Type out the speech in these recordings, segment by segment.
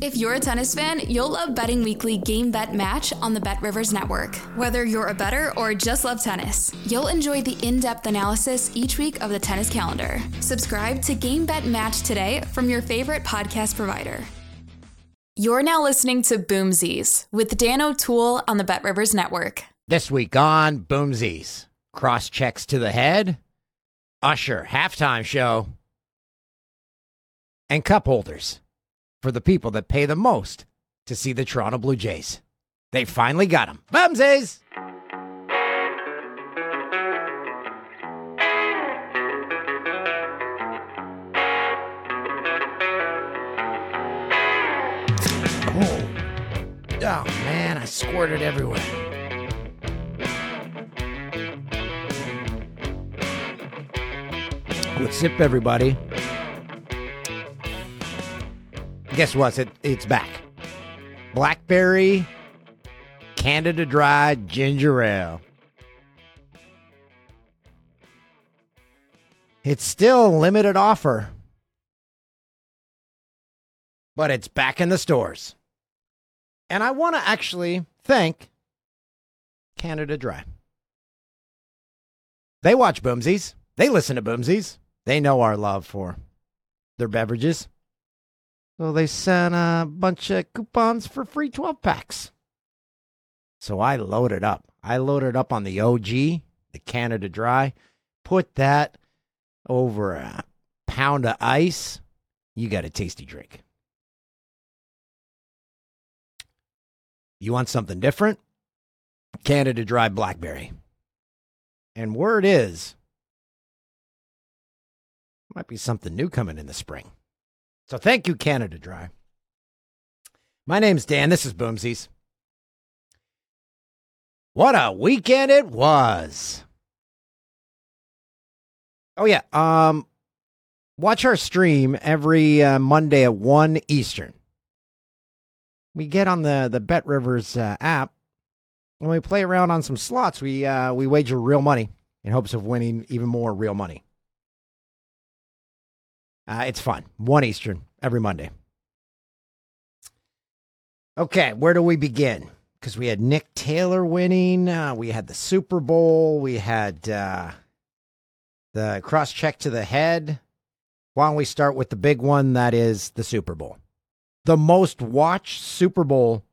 If you're a tennis fan, you'll love Betting Weekly Game Bet Match on the Bet Rivers Network. Whether you're a better or just love tennis, you'll enjoy the in depth analysis each week of the tennis calendar. Subscribe to Game Bet Match today from your favorite podcast provider. You're now listening to Boomsies with Dan O'Toole on the Bet Rivers Network. This week on Boomsies, cross checks to the head, Usher halftime show, and cup holders for the people that pay the most to see the Toronto Blue Jays. They finally got them. Boomsies! Oh. oh man, I squirted everywhere. Let's sip, everybody. Guess what? It, it's back. Blackberry Canada Dry Ginger Ale. It's still limited offer, but it's back in the stores. And I want to actually thank Canada Dry. They watch Boomsies. They listen to Boomsies. They know our love for their beverages. So they sent a bunch of coupons for free 12 packs. So I loaded up. I loaded up on the OG, the Canada Dry, put that over a pound of ice. You got a tasty drink. You want something different? Canada Dry Blackberry. And word is, might be something new coming in the spring. So thank you, Canada Dry. My name's Dan. This is Boomsies. What a weekend it was. Oh yeah, um watch our stream every uh, Monday at 1 Eastern. We get on the the Bet Rivers uh, app and we play around on some slots. We uh we wager real money in hopes of winning even more real money. Uh, it's fun. 1 Eastern every Monday. Okay, where do we begin? Because we had Nick Taylor winning. Uh, we had the Super Bowl. We had uh, the cross check to the head. Why don't we start with the big one that is the Super Bowl? The most watched Super Bowl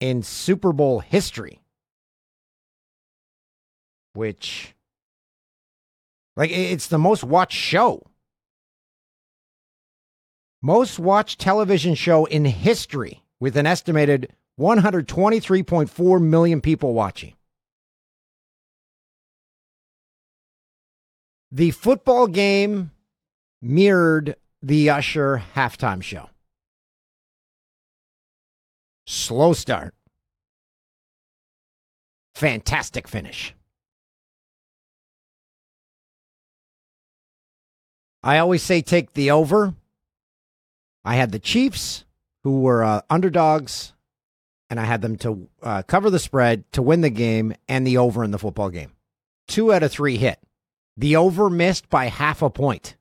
in Super Bowl history. Which, like, it's the most watched show most watched television show in history with an estimated 123.4 million people watching. The football game mirrored the Usher halftime show. Slow start. Fantastic finish. I always say take the over I had the Chiefs, who were uh, underdogs, and I had them to uh, cover the spread to win the game and the over in the football game. Two out of three hit. The over missed by half a point.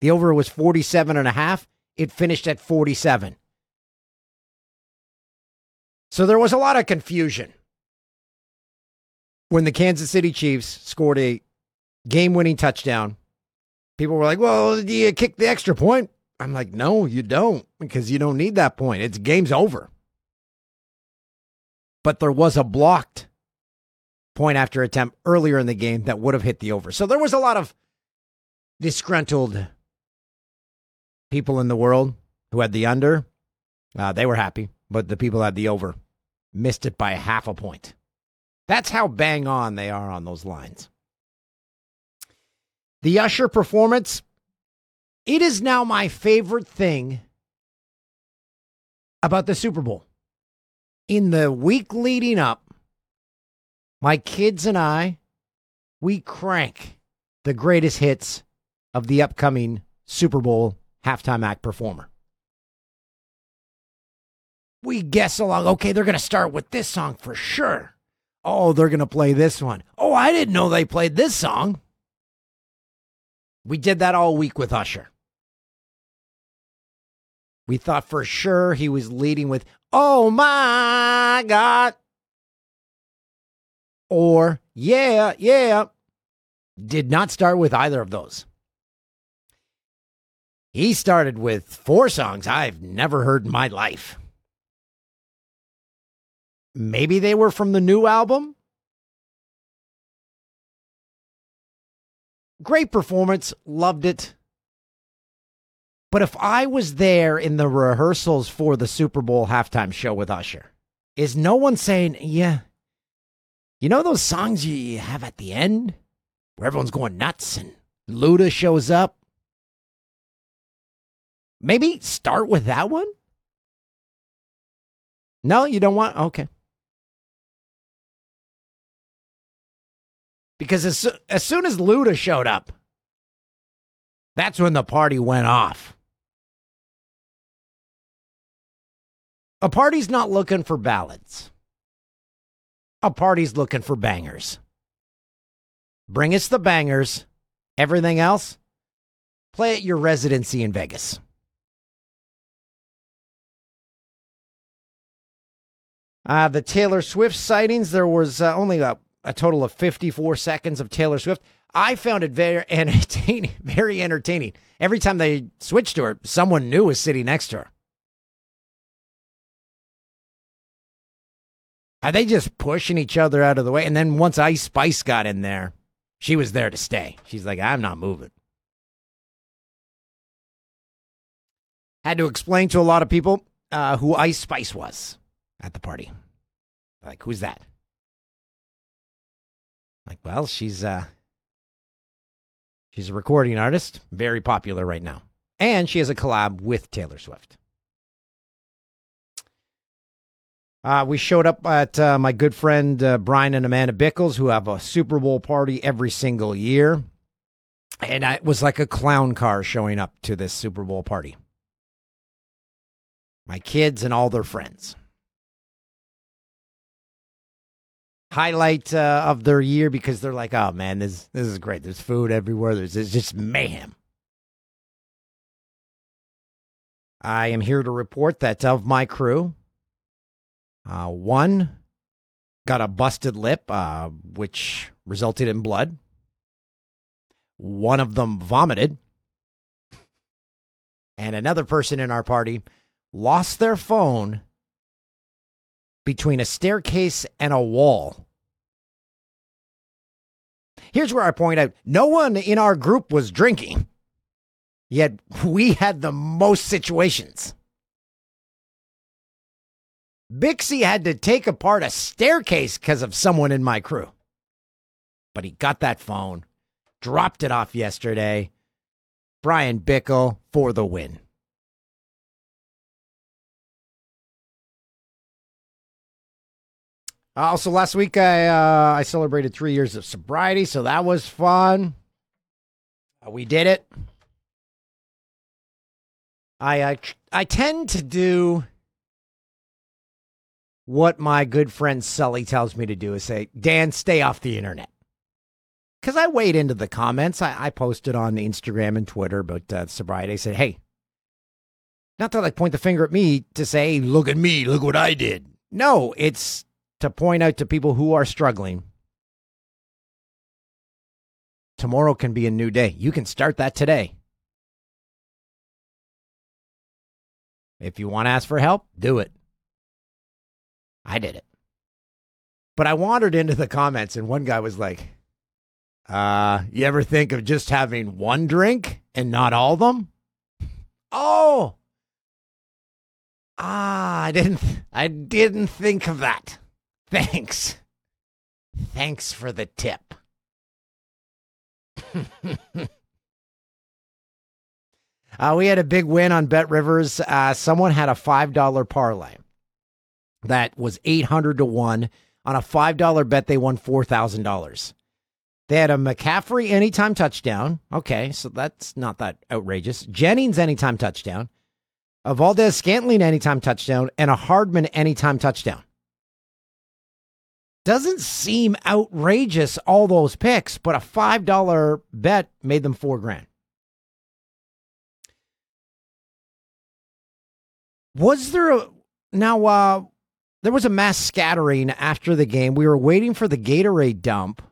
The over was 47 and a half. It finished at 47. So there was a lot of confusion when the Kansas City Chiefs scored a game winning touchdown. People were like, well, do you kick the extra point? I'm like, no, you don't, because you don't need that point. It's game's over. But there was a blocked point after attempt earlier in the game that would have hit the over. So there was a lot of disgruntled people in the world who had the under. Uh, they were happy, but the people had the over missed it by half a point. That's how bang on they are on those lines. The Usher performance it is now my favorite thing about the Super Bowl. In the week leading up, my kids and I, we crank the greatest hits of the upcoming Super Bowl halftime act performer. We guess along, okay, they're going to start with this song for sure. Oh, they're going to play this one. Oh, I didn't know they played this song. We did that all week with Usher. We thought for sure he was leading with, Oh my God. Or, Yeah, yeah. Did not start with either of those. He started with four songs I've never heard in my life. Maybe they were from the new album. Great performance, loved it. But if I was there in the rehearsals for the Super Bowl halftime show with Usher, is no one saying, yeah, you know those songs you have at the end where everyone's going nuts and Luda shows up? Maybe start with that one? No, you don't want? Okay. Because as, as soon as Luda showed up, that's when the party went off. A party's not looking for ballads. A party's looking for bangers. Bring us the bangers. Everything else, play at your residency in Vegas. Uh, the Taylor Swift sightings, there was uh, only a, a total of 54 seconds of Taylor Swift. I found it very entertaining, very entertaining. Every time they switched to her, someone new was sitting next to her. Are they just pushing each other out of the way? And then once Ice Spice got in there, she was there to stay. She's like, I'm not moving. Had to explain to a lot of people uh, who Ice Spice was at the party. Like, who's that? Like, well, she's uh she's a recording artist, very popular right now. And she has a collab with Taylor Swift. Uh, we showed up at uh, my good friend uh, Brian and Amanda Bickles, who have a Super Bowl party every single year. And it was like a clown car showing up to this Super Bowl party. My kids and all their friends. highlight uh, of their year because they're like, oh man, this this is great. There's food everywhere. There's it's just mayhem. I am here to report that of my crew, uh, one got a busted lip, uh, which resulted in blood. One of them vomited, and another person in our party lost their phone between a staircase and a wall. Here's where I point out no one in our group was drinking, yet we had the most situations. Bixie had to take apart a staircase because of someone in my crew. But he got that phone, dropped it off yesterday. Brian Bickle for the win. Also, last week I uh, I celebrated three years of sobriety, so that was fun. Uh, we did it. I I, I tend to do what my good friend Sully tells me to do is say, Dan, stay off the internet. Because I weighed into the comments. I, I posted on Instagram and Twitter about uh, sobriety. Said, hey, not to like point the finger at me to say, look at me, look what I did. No, it's to point out to people who are struggling tomorrow can be a new day. You can start that today. If you want to ask for help, do it. I did it. But I wandered into the comments and one guy was like, uh, you ever think of just having one drink and not all of them? Oh. Ah, I didn't I didn't think of that. Thanks. Thanks for the tip. uh, we had a big win on Bet Rivers. Uh, someone had a $5 parlay that was 800 to 1 On a $5 bet, they won $4,000. They had a McCaffrey anytime touchdown. Okay, so that's not that outrageous. Jennings anytime touchdown. A Valdes Scantling anytime touchdown and a Hardman anytime touchdown. Doesn't seem outrageous, all those picks, but a $5 bet made them four grand. Was there a now uh there was a mass scattering after the game. We were waiting for the Gatorade dump.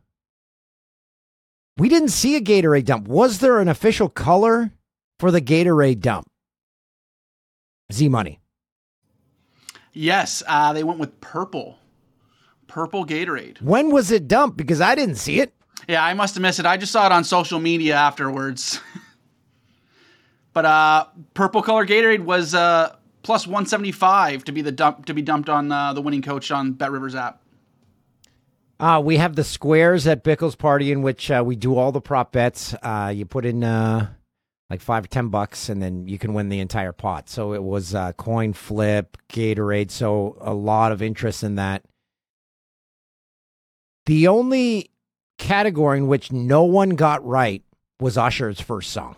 We didn't see a Gatorade dump. Was there an official color for the Gatorade dump? Z Money. Yes, uh, they went with purple. Purple Gatorade. When was it dumped? Because I didn't see it. Yeah, I must have missed it. I just saw it on social media afterwards. but uh, purple color Gatorade was uh, plus 175 to be the dump to be dumped on uh, the winning coach on Bet Rivers app. Uh, we have the squares at Bickle's party in which uh, we do all the prop bets. Uh, you put in uh, like five or ten bucks, and then you can win the entire pot. So it was uh, coin flip, Gatorade. So a lot of interest in that. The only category in which no one got right was Usher's first song.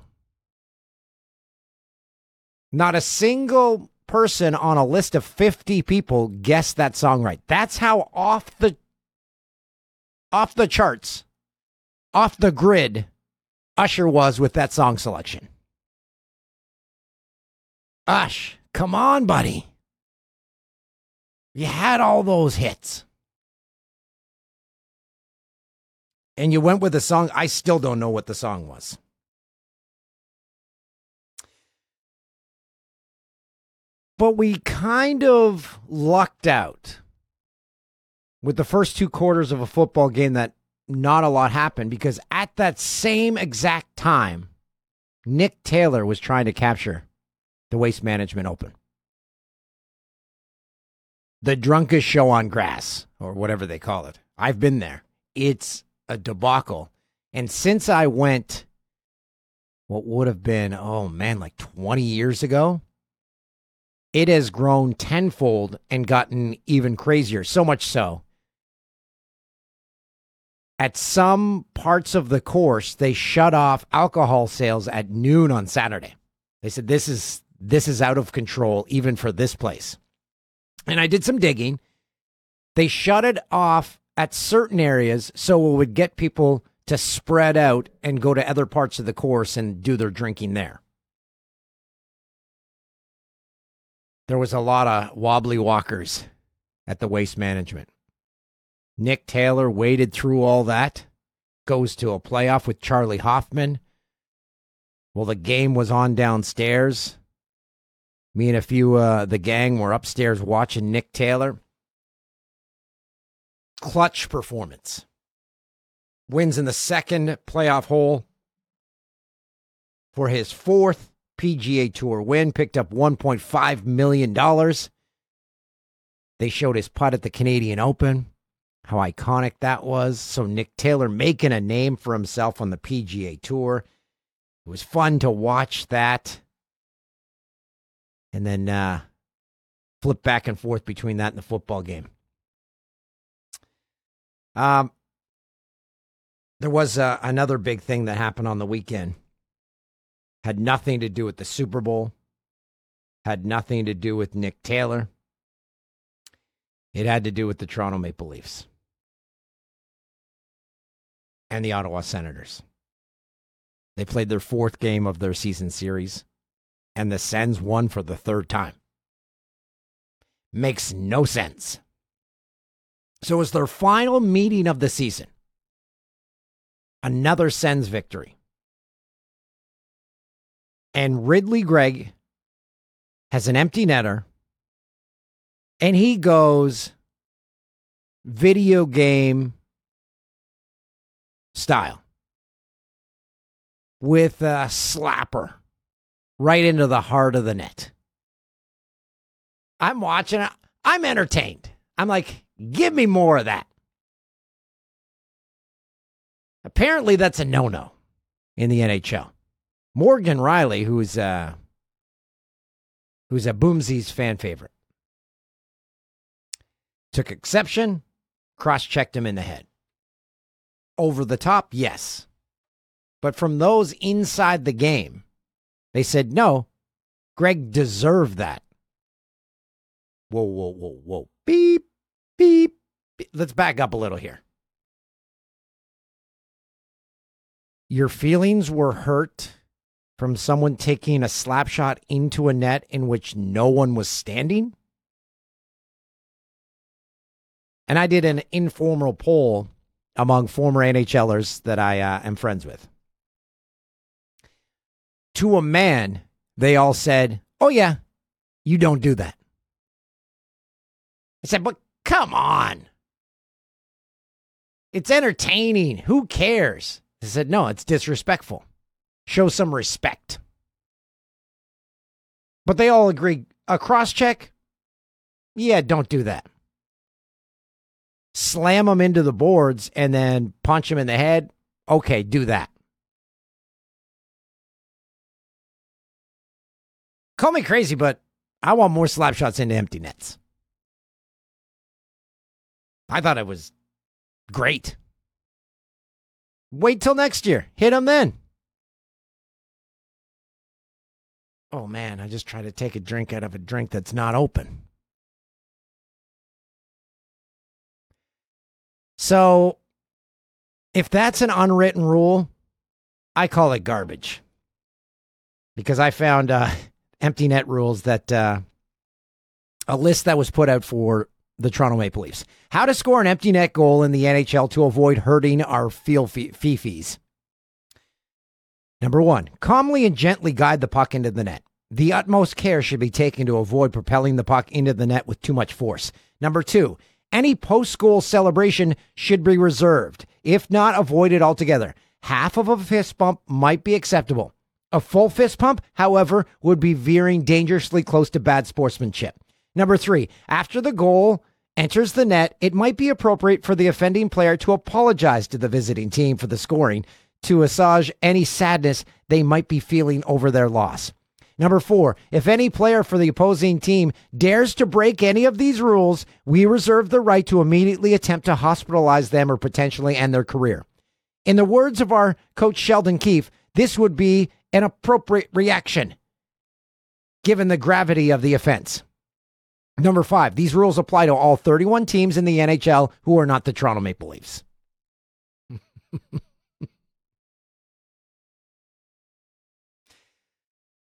Not a single person on a list of 50 people guessed that song right. That's how off the off the charts, off the grid Usher was with that song selection. Ush, come on, buddy. You had all those hits. And you went with a song, I still don't know what the song was. But we kind of lucked out with the first two quarters of a football game that not a lot happened because at that same exact time, Nick Taylor was trying to capture the Waste Management Open. The drunkest show on grass, or whatever they call it. I've been there. It's a debacle. And since I went, what would have been, oh man, like 20 years ago, it has grown tenfold and gotten even crazier. So much so. At some parts of the course, they shut off alcohol sales at noon on Saturday. They said this is this is out of control even for this place. And I did some digging. They shut it off at certain areas so it would get people to spread out and go to other parts of the course and do their drinking there. There was a lot of wobbly walkers at the waste management. Nick Taylor waded through all that, goes to a playoff with Charlie Hoffman. Well, the game was on downstairs. Me and a few uh the gang were upstairs watching Nick Taylor. Clutch performance. Wins in the second playoff hole for his fourth PGA Tour win, picked up $1.5 million. They showed his putt at the Canadian Open, how iconic that was. So, Nick Taylor making a name for himself on the PGA Tour. It was fun to watch that and then uh, flip back and forth between that and the football game. Um, there was uh, another big thing that happened on the weekend. Had nothing to do with the Super Bowl. Had nothing to do with Nick Taylor. It had to do with the Toronto Maple Leafs and the Ottawa Senators. They played their fourth game of their season series and the Sens won for the third time. Makes no sense. So it's their final meeting of the season. Another Sens victory. And Ridly Greig has an empty netter. And he goes video game style with a slapper right into the heart of the net. I'm watching it. I'm entertained. I'm like, give me more of that. Apparently, that's a no no in the NHL. Morgan Rielly, who's uh, who's a Boomsies fan favorite, took exception cross checked him in the head. Over the top, yes. But from those inside the game, they said, no, Greig deserved that. Whoa, whoa, whoa, whoa. Beep, beep, beep. Let's back up a little here. Your feelings were hurt from someone taking a slap shot into a net in which no one was standing? And I did an informal poll among former NHLers that I uh, am friends with. To a man, they all said, Oh, yeah, you don't do that. I said, But come on. It's entertaining. Who cares? They said, No, it's disrespectful. Show some respect. But they all agree a cross check? Yeah, don't do that. Slam them into the boards and then punch them in the head? Okay, do that. Call me crazy, but I want more slap shots into empty nets. I thought it was great. Wait till next year. Hit them then. Oh man, I just tried to take a drink out of a drink that's not open. So, if that's an unwritten rule, I call it garbage. Because I found uh, empty net rules that uh, a list that was put out for the Toronto Maple Leafs. How to score an empty net goal in the NHL to avoid hurting our field fifis. Number one, calmly and gently guide the puck into the net. The utmost care should be taken to avoid propelling the puck into the net with too much force. Number two, any post goal celebration should be reserved, if not avoided altogether. Half of a fist bump might be acceptable. A full fist pump, however, would be veering dangerously close to bad sportsmanship. Number three, after the goal enters the net, it might be appropriate for the offending player to apologize to the visiting team for the scoring to assuage any sadness they might be feeling over their loss. Number four, if any player for the opposing team dares to break any of these rules, we reserve the right to immediately attempt to hospitalize them or potentially end their career. In the words of our coach Sheldon Keefe, this would be an appropriate reaction given the gravity of the offense. Number five, these rules apply to all 31 teams in the NHL who are not the Toronto Maple Leafs.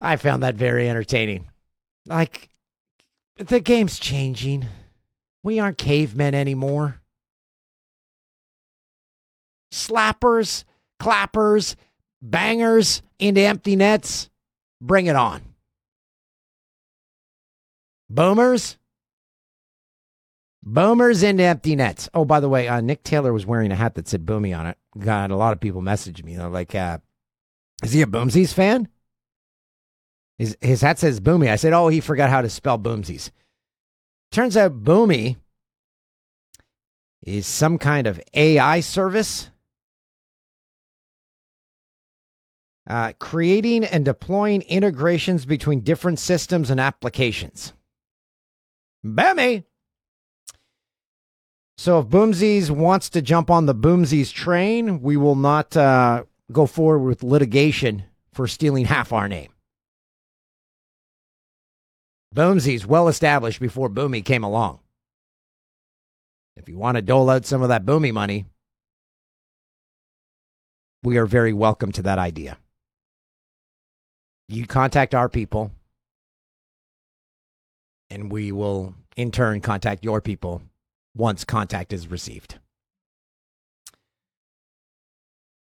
I found that very entertaining. Like, the game's changing. We aren't cavemen anymore. Slappers, clappers, bangers into empty nets. Bring it on. Boomers. Boomers into empty nets. Oh, by the way, uh, Nick Taylor was wearing a hat that said Boomi on it. Got a lot of people messaged me. They're like, uh, is he a Boomsies fan? His, his hat says Boomi. I said, oh, he forgot how to spell Boomsies. Turns out Boomi is some kind of AI service uh, creating and deploying integrations between different systems and applications. Boomi! So if Boomsies wants to jump on the Boomsies train, we will not uh, go forward with litigation for stealing half our name. Boomsy's well established before Boomi came along. If you want to dole out some of that Boomi money, we are very welcome to that idea. You contact our people, and we will in turn contact your people once contact is received.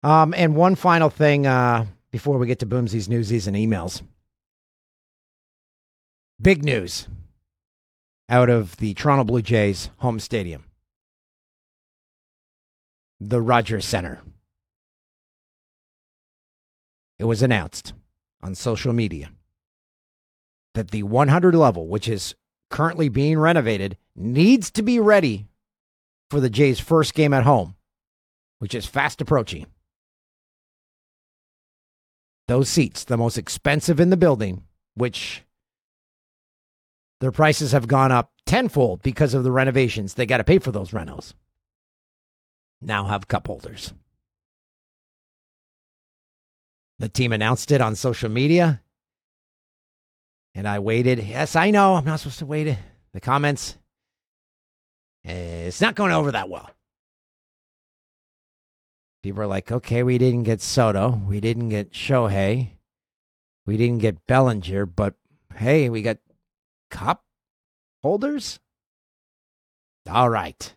Um, and one final thing uh, before we get to Boomsy's newsies and emails. Big news out of the Toronto Blue Jays home stadium, the Rogers Centre. It was announced on social media that the 100 level, which is currently being renovated, needs to be ready for the Jays' first game at home, which is fast approaching. Those seats, the most expensive in the building, which their prices have gone up tenfold because of the renovations. They got to pay for those renos. now have cup holders. The team announced it on social media. And I waited. Yes, I know. I'm not supposed to wait. The comments. Eh, it's not going over that well. People are like, okay, we didn't get Soto. We didn't get Shohei. We didn't get Bellinger. But hey, we got cup holders? All right.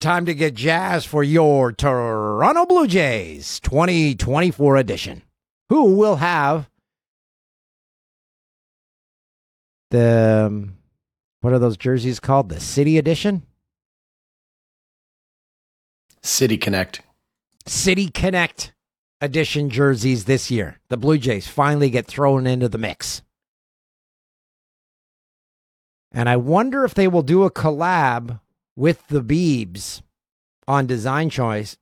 Time to get jazz for your Toronto Blue Jays 2024 edition. Who will have the um, what are those jerseys called? The City Edition? City Connect. City Connect edition jerseys this year. The Blue Jays finally get thrown into the mix. And I wonder if they will do a collab with the Beebs on design choice.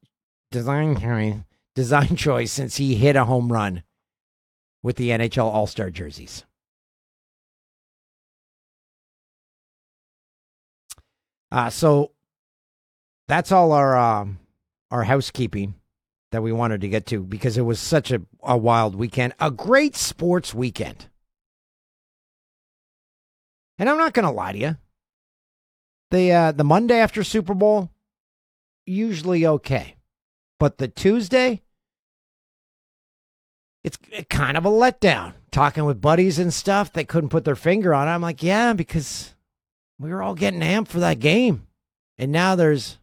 Design choice. Design choice since he hit a home run with the NHL All Star jerseys. Uh, so that's all our um, our housekeeping that we wanted to get to because it was such a, a wild weekend, a great sports weekend. And I'm not going to lie to you. The uh, the Monday after Super Bowl usually okay. But the Tuesday it's kind of a letdown. Talking with buddies and stuff, they couldn't put their finger on it. I'm like, "Yeah, because we were all getting amped for that game." And now there's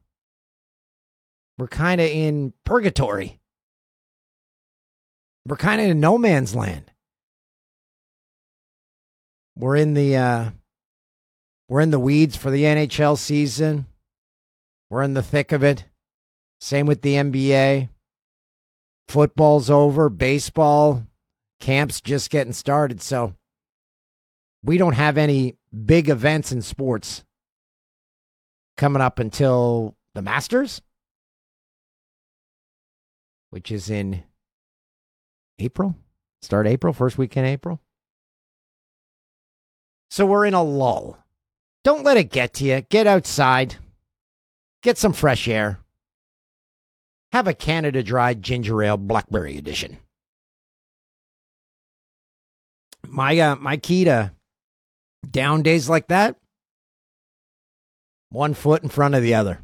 we're kind of in purgatory. We're kind of in no man's land. We're in the uh we're in the weeds for the NHL season. We're in the thick of it. Same with the NBA. Football's over, baseball camp's just getting started, so we don't have any big events in sports coming up until the Masters, which is in April, start April, first week in April. So we're in a lull. Don't let it get to you. Get outside. Get some fresh air. Have a Canada Dry Ginger Ale Blackberry Edition. My uh, my key to down days like that, one foot in front of the other.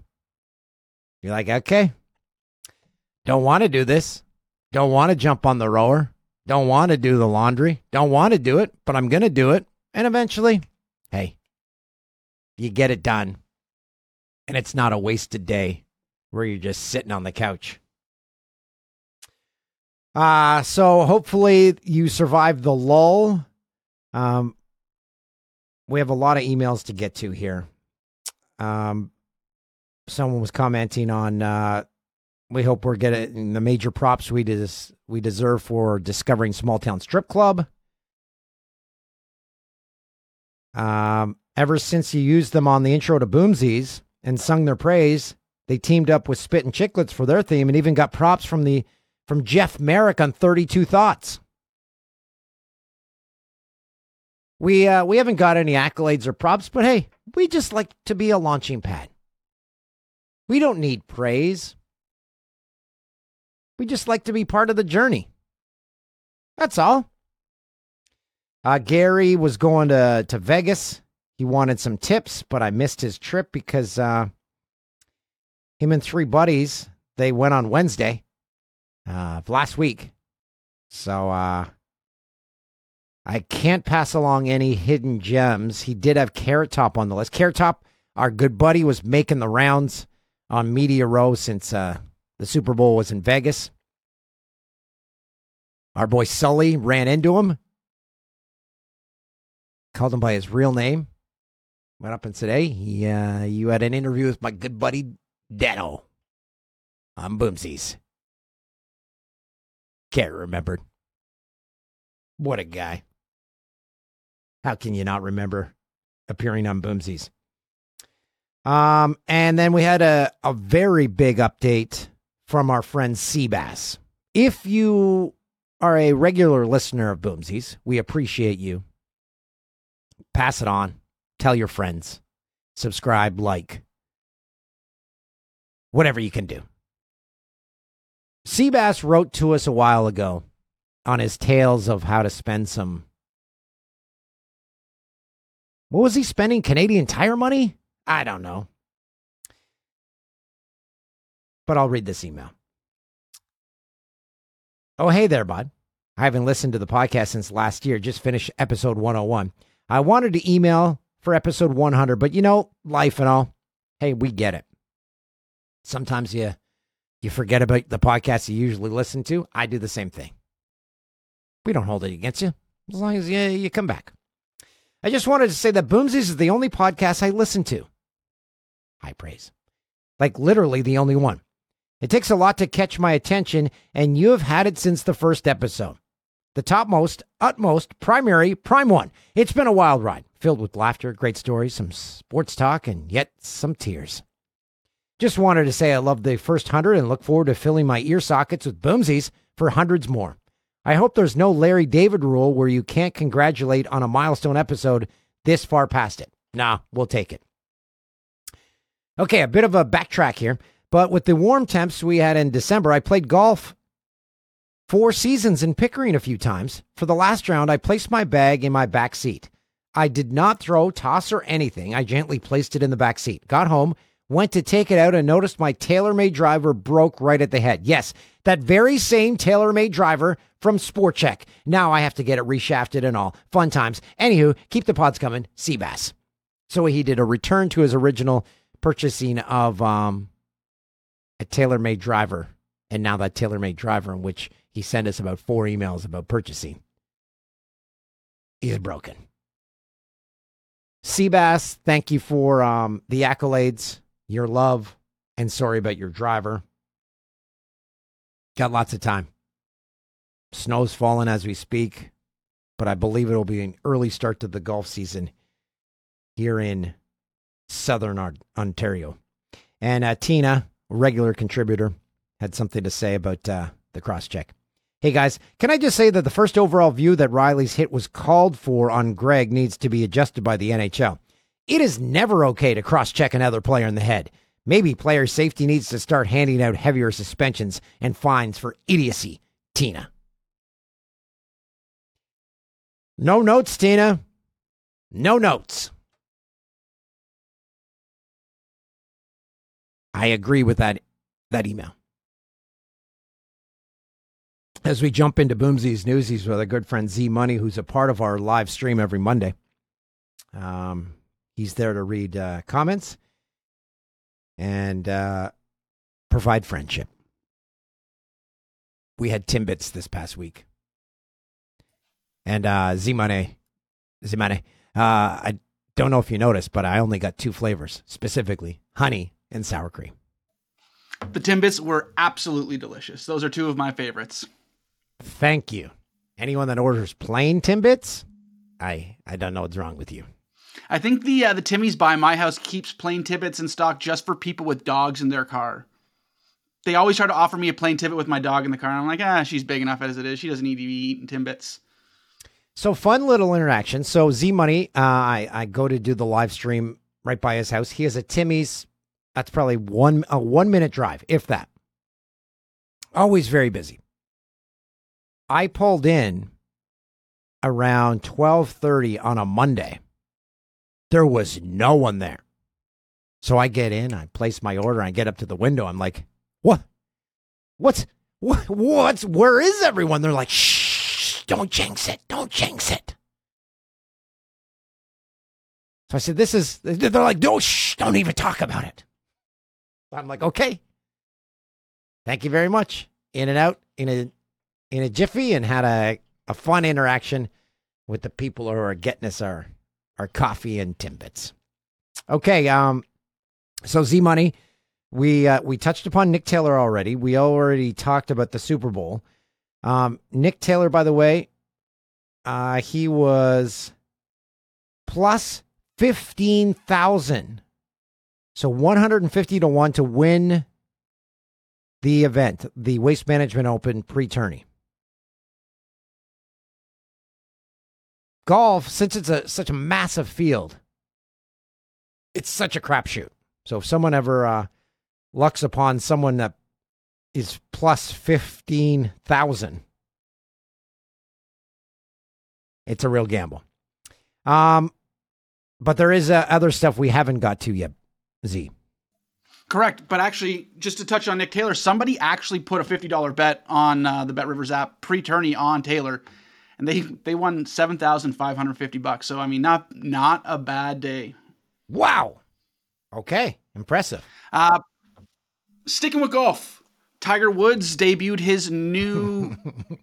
You're like, okay, don't want to do this. Don't want to jump on the rower. Don't want to do the laundry. Don't want to do it, but I'm going to do it. And eventually, hey, you get it done. And it's not a wasted day where you're just sitting on the couch. Uh, so hopefully you survived the lull. Um, we have a lot of emails to get to here. Um, someone was commenting on, uh, we hope we're getting the major props we des- we deserve for discovering Small Town Strip Club. Um, Ever since you used them on the intro to Boomsies and sung their praise, they teamed up with Spit and Chicklets for their theme and even got props from the from Jeff Marek on 32 Thoughts. We uh, we haven't got any accolades or props, but hey, we just like to be a launching pad. We don't need praise. We just like to be part of the journey. That's all. Uh, Gary was going to, to Vegas he wanted some tips, but I missed his trip because uh, him and three buddies they went on Wednesday uh, last week. So uh, I can't pass along any hidden gems. He did have Carrot Top on the list. Carrot Top, our good buddy, was making the rounds on Media Row since uh, the Super Bowl was in Vegas. Our boy Sully ran into him, called him by his real name. Went up and said, "Hey, he, uh, you had an interview with my good buddy Dano. I'm Boomsies." Can't remember. What a guy! How can you not remember appearing on Boomsies? Um, and then we had a, a very big update from our friend Seabass. If you are a regular listener of Boomsies, we appreciate you. Pass it on Tell your friends. Subscribe, like. whatever you can do. Seabass wrote to us a while ago on his tales of how to spend some. What was he spending? Canadian tire money? I don't know. But I'll read this email. Oh, hey there, bud. I haven't listened to the podcast since last year, just finished episode 101. I wanted to email for episode 100, but you know, life and all. Hey, we get it. Sometimes you you forget about the podcast you usually listen to. I do the same thing. We don't hold it against you as long as you, you come back. I just wanted to say that Boomsies is the only podcast I listen to. High praise. Like literally the only one. It takes a lot to catch my attention, and you have had it since the first episode. The topmost, utmost, primary, prime one. It's been a wild ride, filled with laughter, great stories, some sports talk, and yet some tears. Just wanted to say I love the first hundred and look forward to filling my ear sockets with boomsies for hundreds more. I hope there's no Larry David rule where you can't congratulate on a milestone episode this far past it. Nah, we'll take it. Okay, a bit of a backtrack here. But with the warm temps we had in December, I played golf four seasons in Pickering a few times. For the last round, I placed my bag in my back seat. I did not throw, toss, or anything. I gently placed it in the back seat. Got home, went to take it out, and noticed my TaylorMade driver broke right at the head. Yes, that very same TaylorMade driver from Sport Chek. Now I have to get it reshafted and all. Fun times. Anywho, keep the pods coming. Seabass. So he did a return to his original purchasing of um, a TaylorMade driver, and now that TaylorMade driver, in which he sent us about four emails about purchasing, is broken. Seabass, thank you for um, the accolades, your love, and sorry about your driver. Got lots of time. Snow's falling as we speak, but I believe it'll be an early start to the golf season here in southern Ontario. And uh, Tina, regular contributor, had something to say about uh, the cross check. Hey guys, can I just say that the first overall view that Rielly's hit was called for on Greig needs to be adjusted by the NHL. It is never okay to cross check another player in the head. Maybe player safety needs to start handing out heavier suspensions and fines for idiocy, Tina. No notes, Tina. No notes. I agree with that that email. As we jump into Boomsies Newsies with our good friend Z Money, who's a part of our live stream every Monday. Um, he's there to read uh, comments and uh, provide friendship. We had Timbits this past week. And uh, Z Money, Z Money, uh, I don't know if you noticed, but I only got two flavors specifically honey and sour cream. The Timbits were absolutely delicious. Those are two of my favorites. Thank you. Anyone that orders plain Timbits, I I don't know what's wrong with you. I think the uh, the Timmy's by my house keeps plain Timbits in stock just for people with dogs in their car. They always try to offer me a plain Timbit with my dog in the car, and I'm like, ah, she's big enough as it is. She doesn't need to be eating Timbits. So fun little interaction. So Z Money, uh, I I go to do the live stream right by his house. He has a Timmy's that's probably one a one minute drive, if that. Always very busy. I pulled in around 12:30 on a Monday. There was no one there. So I get in, I place my order, I get up to the window. I'm like, "What? What's what what's where is everyone?" They're like, "Shh, don't jinx it. Don't jinx it." So I said, "This is." They're like, "No, shh, don't even talk about it." I'm like, okay. Thank you very much. In and out in a in a jiffy and had a, a fun interaction with the people who are getting us our our coffee and timbits. Okay, um so Z Money, we uh, we touched upon Nick Taylor already. We already talked about the Super Bowl. Um, Nick Taylor, by the way, uh, he was plus fifteen thousand so 150 to 1 to win the event, the Waste Management Open pre Golf, since it's a such a massive field, it's such a crapshoot. So if someone ever uh, lucks upon someone that is plus 15,000. It's a real gamble. Um, but there is uh, other stuff we haven't got to yet, Z. Correct, but actually, just to touch on Nick Taylor, somebody actually put a fifty dollar bet on uh, the Bet Rivers app pre tourney on Taylor, and they they won seven thousand five hundred fifty bucks. So I mean, not not a bad day. Wow. Okay, impressive. Uh, sticking with golf, Tiger Woods debuted his new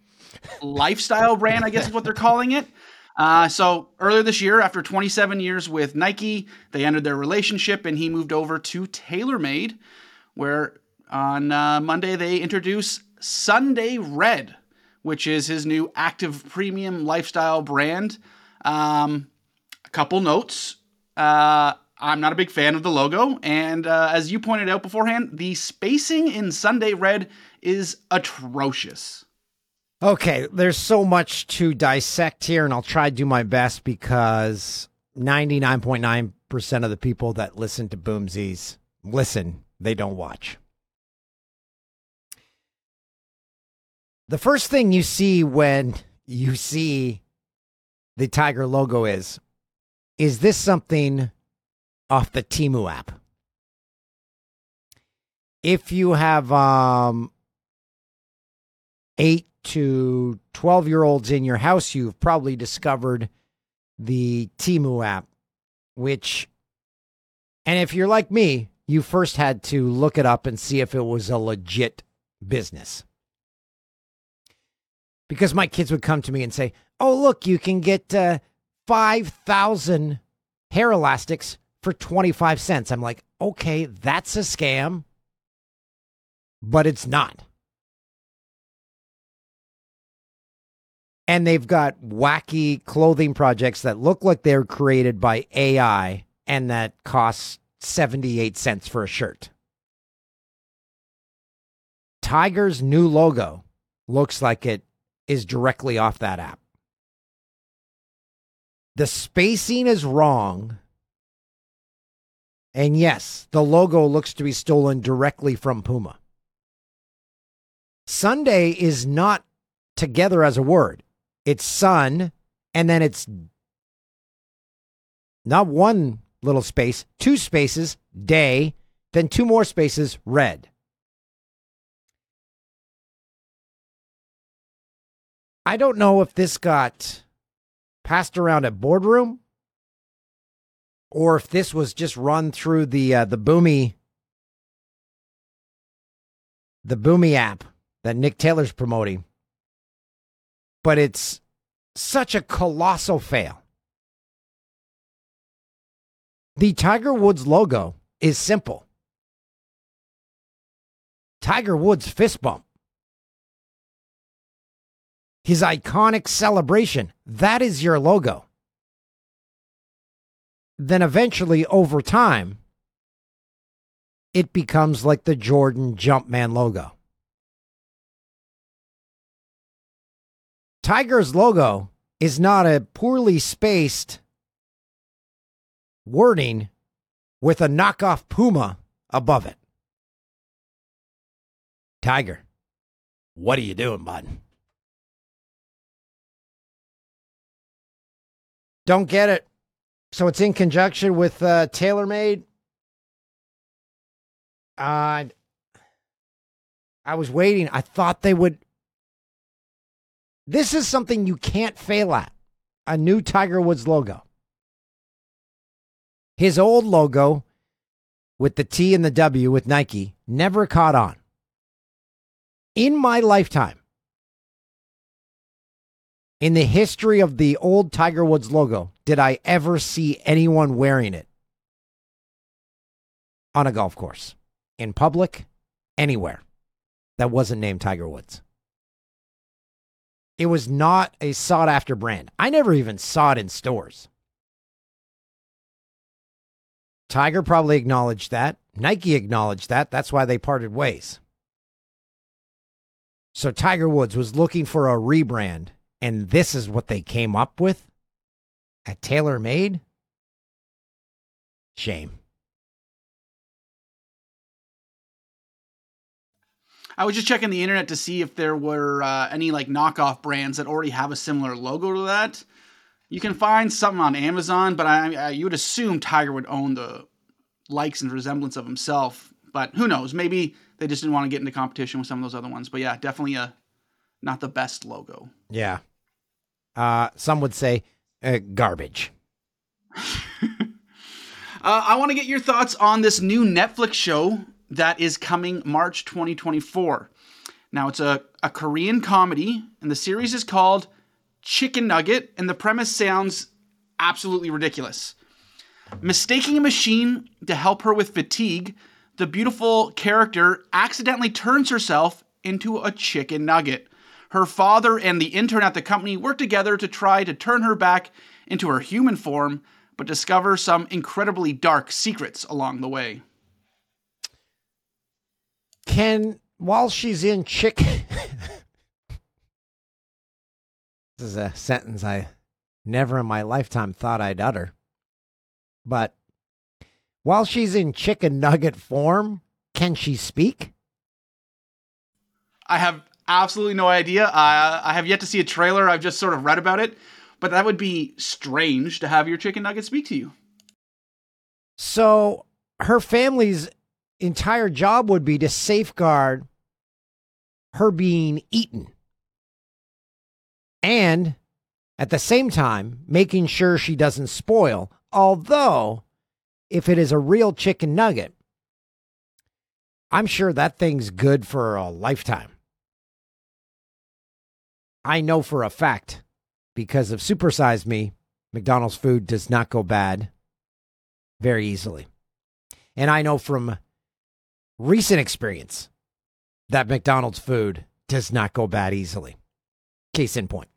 lifestyle brand, I guess is what they're calling it. Uh, so earlier this year, after 27 years with Nike, they ended their relationship and he moved over to TaylorMade, where on uh, Monday they introduced Sunday Red, which is his new active premium lifestyle brand. Um, a couple notes. Uh, I'm not a big fan of the logo, and uh, as you pointed out beforehand, the spacing in Sunday Red is atrocious. Okay, there's so much to dissect here, and I'll try to do my best because 99.9% of the people that listen to Boomsies listen, they don't watch. The first thing you see when you see the Tiger logo is is this something off the Temu app? If you have um, eight to 12 year olds in your house, you've probably discovered the Temu app, which, and if you're like me, you first had to look it up and see if it was a legit business. Because my kids would come to me and say, Oh, look, you can get uh, 5,000 hair elastics for 25 cents. I'm like, Okay, that's a scam, but it's not. and they've got wacky clothing projects that look like they're created by AI and that cost 78 cents for a shirt. Tiger's new logo looks like it is directly off that app. The spacing is wrong. And yes, the logo looks to be stolen directly from Puma. Sunday is not together as a word it's sun, and then it's not one little space, two spaces, day, then two more spaces, red. I don't know if this got passed around at boardroom or if this was just run through the uh, the Boomi the Boomi app that Nick Taylor's promoting but it's such a colossal fail. The Tiger Woods logo is simple Tiger Woods fist bump. His iconic celebration, that is your logo. Then eventually, over time, it becomes like the Jordan Jumpman logo. Tiger's logo is not a poorly spaced wording with a knockoff puma above it. Tiger, what are you doing, bud? Don't get it. So it's in conjunction with uh, TaylorMade. Uh, I was waiting. I thought they would this is something you can't fail at a new Tiger Woods logo. His old logo with the T and the W with Nike never caught on. In my lifetime, in the history of the old Tiger Woods logo, did I ever see anyone wearing it on a golf course, in public, anywhere that wasn't named Tiger Woods? It was not a sought after brand. I never even saw it in stores. Tiger probably acknowledged that. Nike acknowledged that. That's why they parted ways. So Tiger Woods was looking for a rebrand, and this is what they came up with at TaylorMade. Shame. I was just checking the internet to see if there were uh, any like knockoff brands that already have a similar logo to that. You can find something on Amazon, but I, I you would assume Tiger would own the likes and resemblance of himself. But who knows? Maybe they just didn't want to get into competition with some of those other ones. But yeah, definitely a not the best logo. Yeah. Uh, some would say uh, garbage. Uh, I want to get your thoughts on this new Netflix show that is coming March 2024. Now, it's a, a Korean comedy, and the series is called Chicken Nugget, and the premise sounds absolutely ridiculous. Mistaking a machine to help her with fatigue, the beautiful character accidentally turns herself into a chicken nugget. Her father and the intern at the company work together to try to turn her back into her human form, but discover some incredibly dark secrets along the way. Can while she's in chick This is a sentence I never in my lifetime thought I'd utter. But while she's in chicken nugget form, can she speak? I have absolutely no idea. I, I have yet to see a trailer. I've just sort of read about it. But that would be strange to have your chicken nugget speak to you. So her family's entire job would be to safeguard her being eaten. And at the same time, making sure she doesn't spoil. Although, if it is a real chicken nugget, I'm sure that thing's good for a lifetime. I know for a fact because of Supersize Me, McDonald's food does not go bad very easily. And I know from recent experience that McDonald's food does not go bad easily. Case in point.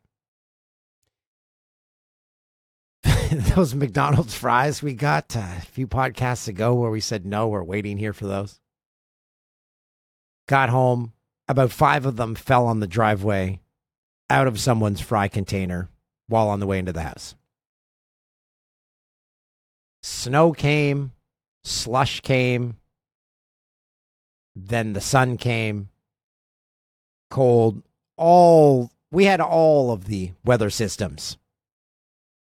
those McDonald's fries we got uh, a few podcasts ago where we said no, we're waiting here for those. Got home, about five of them fell on the driveway out of someone's fry container while on the way into the house. Snow came, slush came, then the sun came, cold, all we had all of the weather systems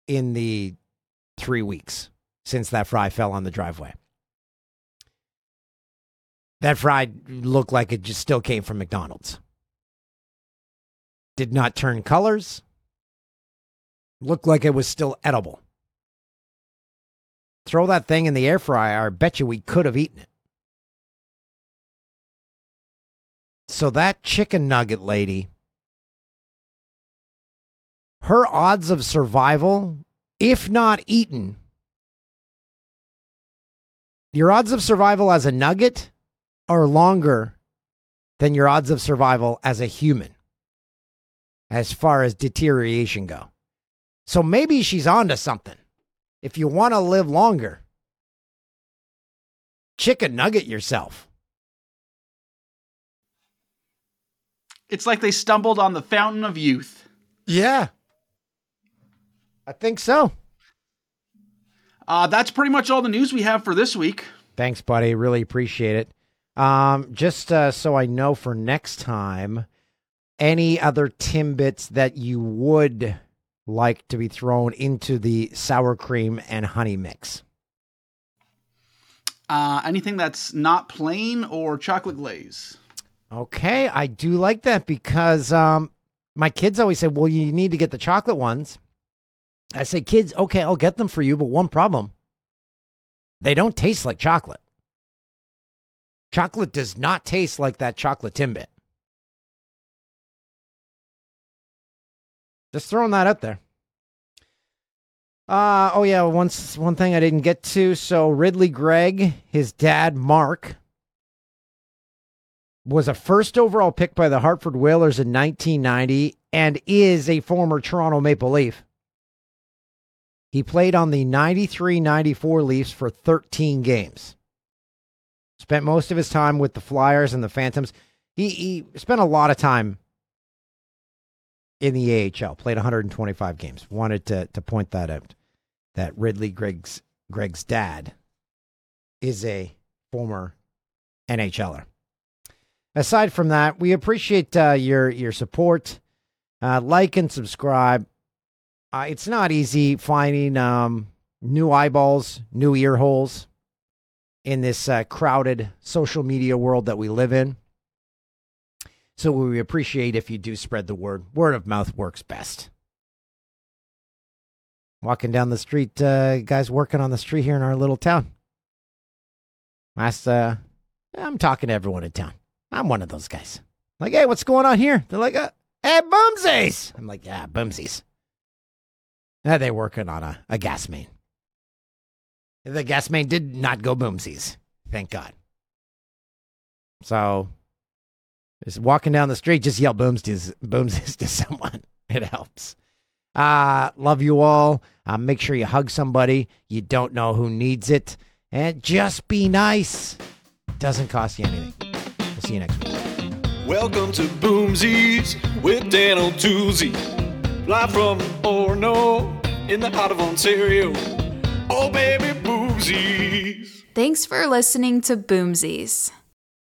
in the 3 weeks since that fry fell on the driveway. That fry looked like it just still came from McDonald's did not turn colors, looked like it was still edible. Throw that thing in the air fryer, I bet you we could have eaten it. So that chicken nugget lady, her odds of survival, if not eaten, your odds of survival as a nugget are longer than your odds of survival as a human as far as deterioration go. So maybe she's onto something. If you want to live longer, chicken nugget yourself. It's like they stumbled on the fountain of youth. Yeah. I think so. Uh, that's pretty much all the news we have for this week. Thanks, buddy. Really appreciate it. Um, just uh, so I know for next time, any other Timbits that you would like to be thrown into the sour cream and honey mix? Uh, anything that's not plain or chocolate glaze. Okay, I do like that because um, my kids always say, "Well, you need to get the chocolate ones." I say, "Kids, okay, I'll get them for you, but one problem: they don't taste like chocolate. Chocolate does not taste like that chocolate Timbit." Just throwing that out there. Uh, oh yeah, once one thing I didn't get to. So Ridly Greig, his dad Mark, was a first overall pick by the Hartford Whalers in 1990 and is a former Toronto Maple Leaf. He played on the 93-94 Leafs for 13 games. Spent most of his time with the Flyers and the Phantoms. He he spent a lot of time in the AHL, played 125 games. Wanted to to point that out. That Ridly Greig's Greig's dad is a former NHLer. aside from that, we appreciate uh, your your support. Uh, like and subscribe. Uh, it's not easy finding um, new eyeballs, new ear holes in this uh, crowded social media world that we live in. So we appreciate if you do spread the word. Word of mouth works best. Walking down the street, uh, guys working on the street here in our little town. Last, uh, I'm talking to everyone in town. I'm one of those guys. Like, hey, what's going on here? They're like, uh, hey, Bumsies. I'm like, yeah, Bumsies. Yeah, they're working on a, a gas main. The gas main did not go boomsies. Thank God. So, just walking down the street, just yell boomsies, boomsies to someone. It helps. Uh, love you all. Uh, make sure you hug somebody. You don't know who needs it. And just be nice. Doesn't cost you anything. We'll see you next week. Welcome to Boomsies with Dan O'Toozy. Live from Orono in the heart of Ontario. Oh, baby, Boomsies. Thanks for listening to Boomsies.